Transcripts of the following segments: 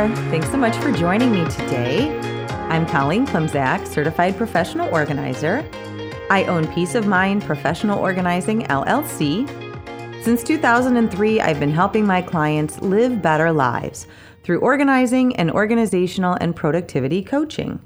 There. Thanks so much for joining me today. I'm Colleen Klimczak, certified professional organizer. I own Peace of Mind Professional Organizing LLC. Since 2003, I've been helping my clients live better lives through organizing and organizational and productivity coaching.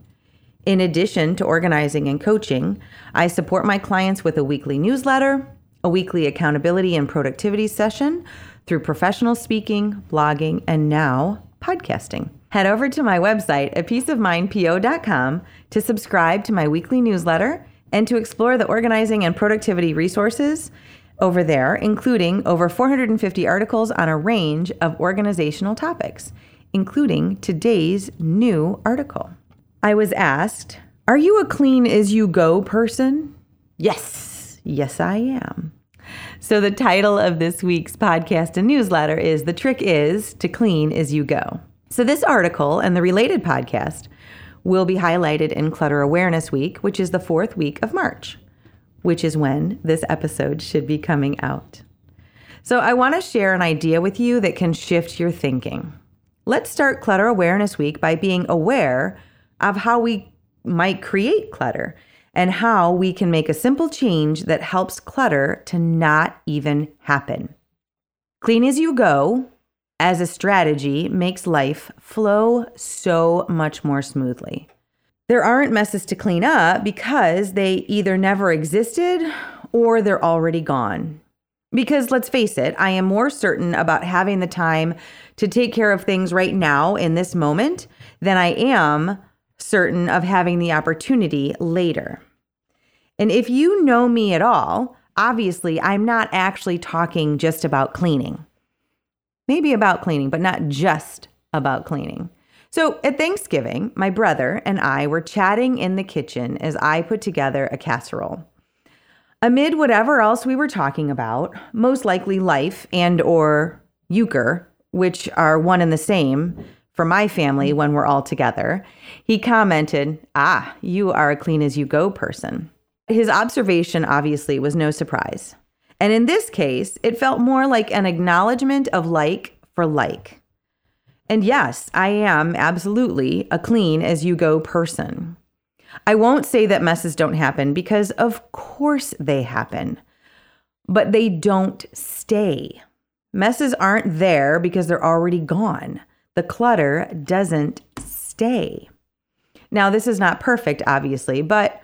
In addition to organizing and coaching, I support my clients with a weekly newsletter, a weekly accountability and productivity session through professional speaking, blogging, and now podcasting. Head over to my website at peaceofmindpo.com to subscribe to my weekly newsletter and to explore the organizing and productivity resources over there, including over 450 articles on a range of organizational topics, including today's new article. I was asked, Are you a clean as you go person? Yes, yes, I am. So, the title of this week's podcast and newsletter is The Trick is to Clean as You Go. So, this article and the related podcast will be highlighted in Clutter Awareness Week, which is the fourth week of March, which is when this episode should be coming out. So, I want to share an idea with you that can shift your thinking. Let's start Clutter Awareness Week by being aware of how we might create clutter and how we can make a simple change that helps clutter to not even happen. Clean as you go as a strategy makes life flow so much more smoothly. There aren't messes to clean up because they either never existed or they're already gone. Because let's face it, I am more certain about having the time to take care of things right now in this moment than I am certain of having the opportunity later. And if you know me at all, obviously I'm not actually talking just about cleaning. Maybe about cleaning, but not just about cleaning. So at Thanksgiving, my brother and I were chatting in the kitchen as I put together a casserole. Amid whatever else we were talking about, most likely life and or euchre, which are one and the same for my family when we're all together, he commented, "Ah, you are a clean as you go person." His observation obviously was no surprise. And in this case, it felt more like an acknowledgement of like for like. And yes, I am absolutely a clean as you go person. I won't say that messes don't happen because, of course, they happen, but they don't stay. Messes aren't there because they're already gone. The clutter doesn't stay. Now, this is not perfect, obviously, but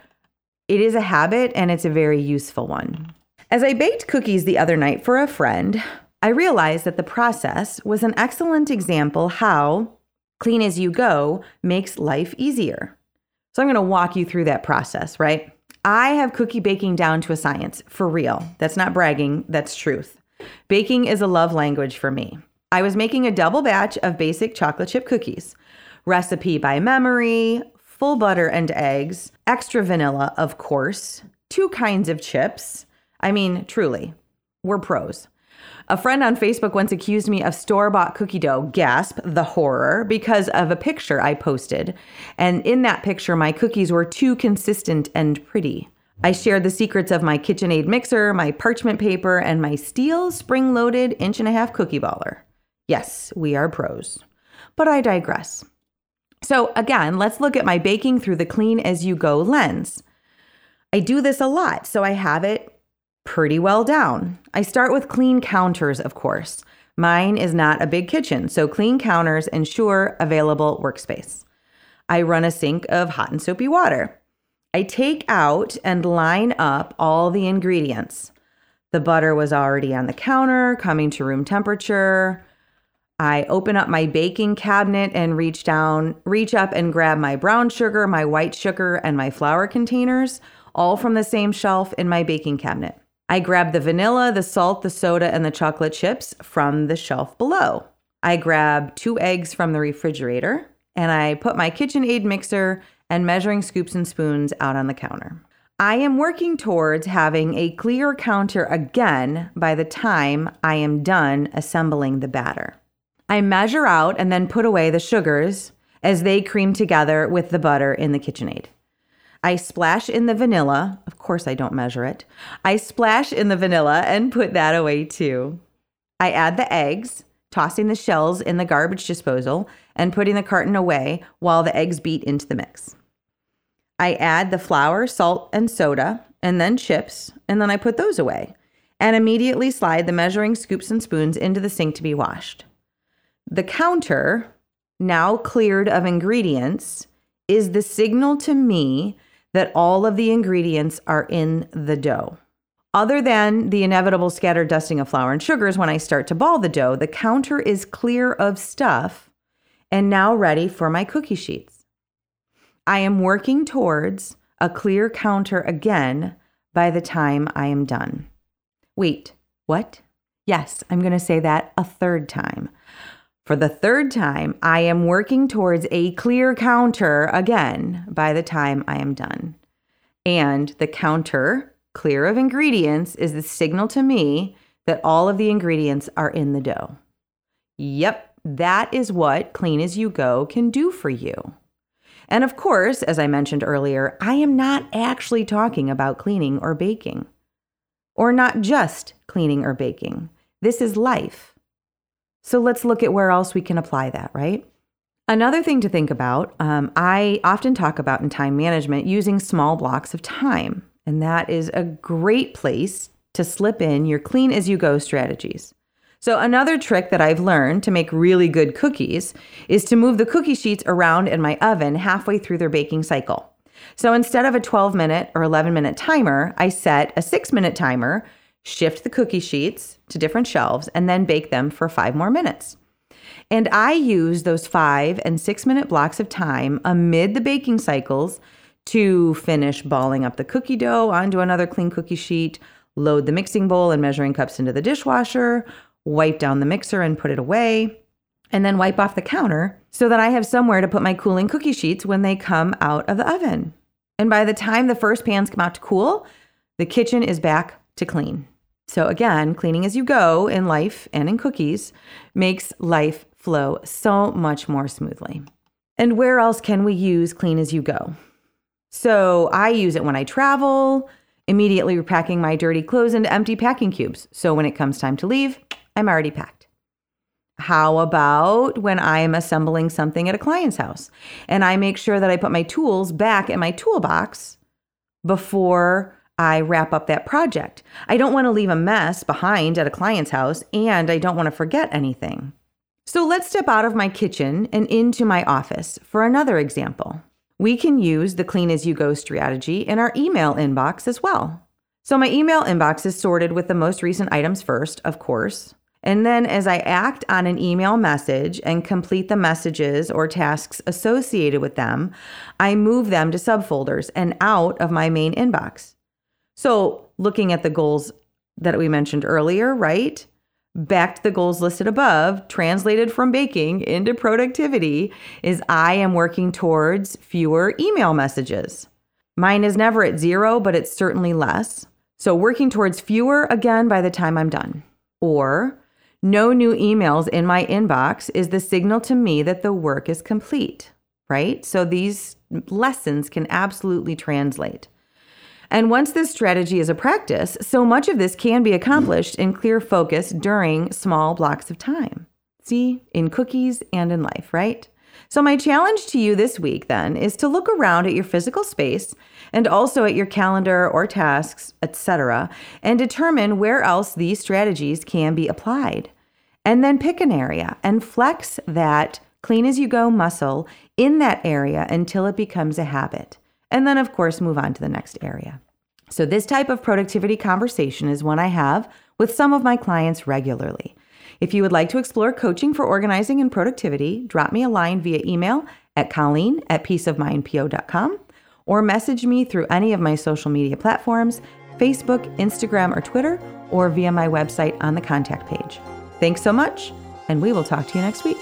it is a habit and it's a very useful one. As I baked cookies the other night for a friend, I realized that the process was an excellent example how clean as you go makes life easier. So I'm going to walk you through that process, right? I have cookie baking down to a science, for real. That's not bragging, that's truth. Baking is a love language for me. I was making a double batch of basic chocolate chip cookies, recipe by memory, full butter and eggs, extra vanilla, of course, two kinds of chips. I mean, truly, we're pros. A friend on Facebook once accused me of store bought cookie dough, gasp, the horror, because of a picture I posted. And in that picture, my cookies were too consistent and pretty. I shared the secrets of my KitchenAid mixer, my parchment paper, and my steel spring loaded inch and a half cookie baller. Yes, we are pros. But I digress. So, again, let's look at my baking through the clean as you go lens. I do this a lot, so I have it pretty well down. I start with clean counters, of course. Mine is not a big kitchen, so clean counters ensure available workspace. I run a sink of hot and soapy water. I take out and line up all the ingredients. The butter was already on the counter, coming to room temperature. I open up my baking cabinet and reach down, reach up and grab my brown sugar, my white sugar, and my flour containers, all from the same shelf in my baking cabinet. I grab the vanilla, the salt, the soda, and the chocolate chips from the shelf below. I grab two eggs from the refrigerator and I put my KitchenAid mixer and measuring scoops and spoons out on the counter. I am working towards having a clear counter again by the time I am done assembling the batter. I measure out and then put away the sugars as they cream together with the butter in the KitchenAid. I splash in the vanilla. Of course, I don't measure it. I splash in the vanilla and put that away too. I add the eggs, tossing the shells in the garbage disposal and putting the carton away while the eggs beat into the mix. I add the flour, salt, and soda, and then chips, and then I put those away and immediately slide the measuring scoops and spoons into the sink to be washed. The counter, now cleared of ingredients, is the signal to me that all of the ingredients are in the dough. Other than the inevitable scattered dusting of flour and sugars when I start to ball the dough, the counter is clear of stuff and now ready for my cookie sheets. I am working towards a clear counter again by the time I am done. Wait, what? Yes, I'm going to say that a third time. For the third time, I am working towards a clear counter again by the time I am done. And the counter, clear of ingredients, is the signal to me that all of the ingredients are in the dough. Yep, that is what Clean As You Go can do for you. And of course, as I mentioned earlier, I am not actually talking about cleaning or baking. Or not just cleaning or baking. This is life. So let's look at where else we can apply that, right? Another thing to think about um, I often talk about in time management using small blocks of time. And that is a great place to slip in your clean as you go strategies. So, another trick that I've learned to make really good cookies is to move the cookie sheets around in my oven halfway through their baking cycle. So, instead of a 12 minute or 11 minute timer, I set a six minute timer, shift the cookie sheets to different shelves, and then bake them for five more minutes. And I use those five and six minute blocks of time amid the baking cycles to finish balling up the cookie dough onto another clean cookie sheet, load the mixing bowl and measuring cups into the dishwasher, wipe down the mixer and put it away, and then wipe off the counter so that I have somewhere to put my cooling cookie sheets when they come out of the oven. And by the time the first pans come out to cool, the kitchen is back to clean. So, again, cleaning as you go in life and in cookies makes life flow so much more smoothly. And where else can we use clean as you go? So, I use it when I travel, immediately repacking my dirty clothes into empty packing cubes. So, when it comes time to leave, I'm already packed. How about when I'm assembling something at a client's house and I make sure that I put my tools back in my toolbox before I wrap up that project? I don't want to leave a mess behind at a client's house and I don't want to forget anything. So let's step out of my kitchen and into my office for another example. We can use the clean as you go strategy in our email inbox as well. So my email inbox is sorted with the most recent items first, of course. And then, as I act on an email message and complete the messages or tasks associated with them, I move them to subfolders and out of my main inbox. So, looking at the goals that we mentioned earlier, right? Back to the goals listed above, translated from baking into productivity, is I am working towards fewer email messages. Mine is never at zero, but it's certainly less. So, working towards fewer again by the time I'm done. Or no new emails in my inbox is the signal to me that the work is complete, right? So these lessons can absolutely translate. And once this strategy is a practice, so much of this can be accomplished in clear focus during small blocks of time. See, in cookies and in life, right? So, my challenge to you this week then is to look around at your physical space and also at your calendar or tasks, etc., and determine where else these strategies can be applied. And then pick an area and flex that clean as you go muscle in that area until it becomes a habit. And then, of course, move on to the next area. So, this type of productivity conversation is one I have with some of my clients regularly. If you would like to explore coaching for organizing and productivity, drop me a line via email at colleen at peaceofmindpo.com or message me through any of my social media platforms Facebook, Instagram, or Twitter, or via my website on the contact page. Thanks so much, and we will talk to you next week.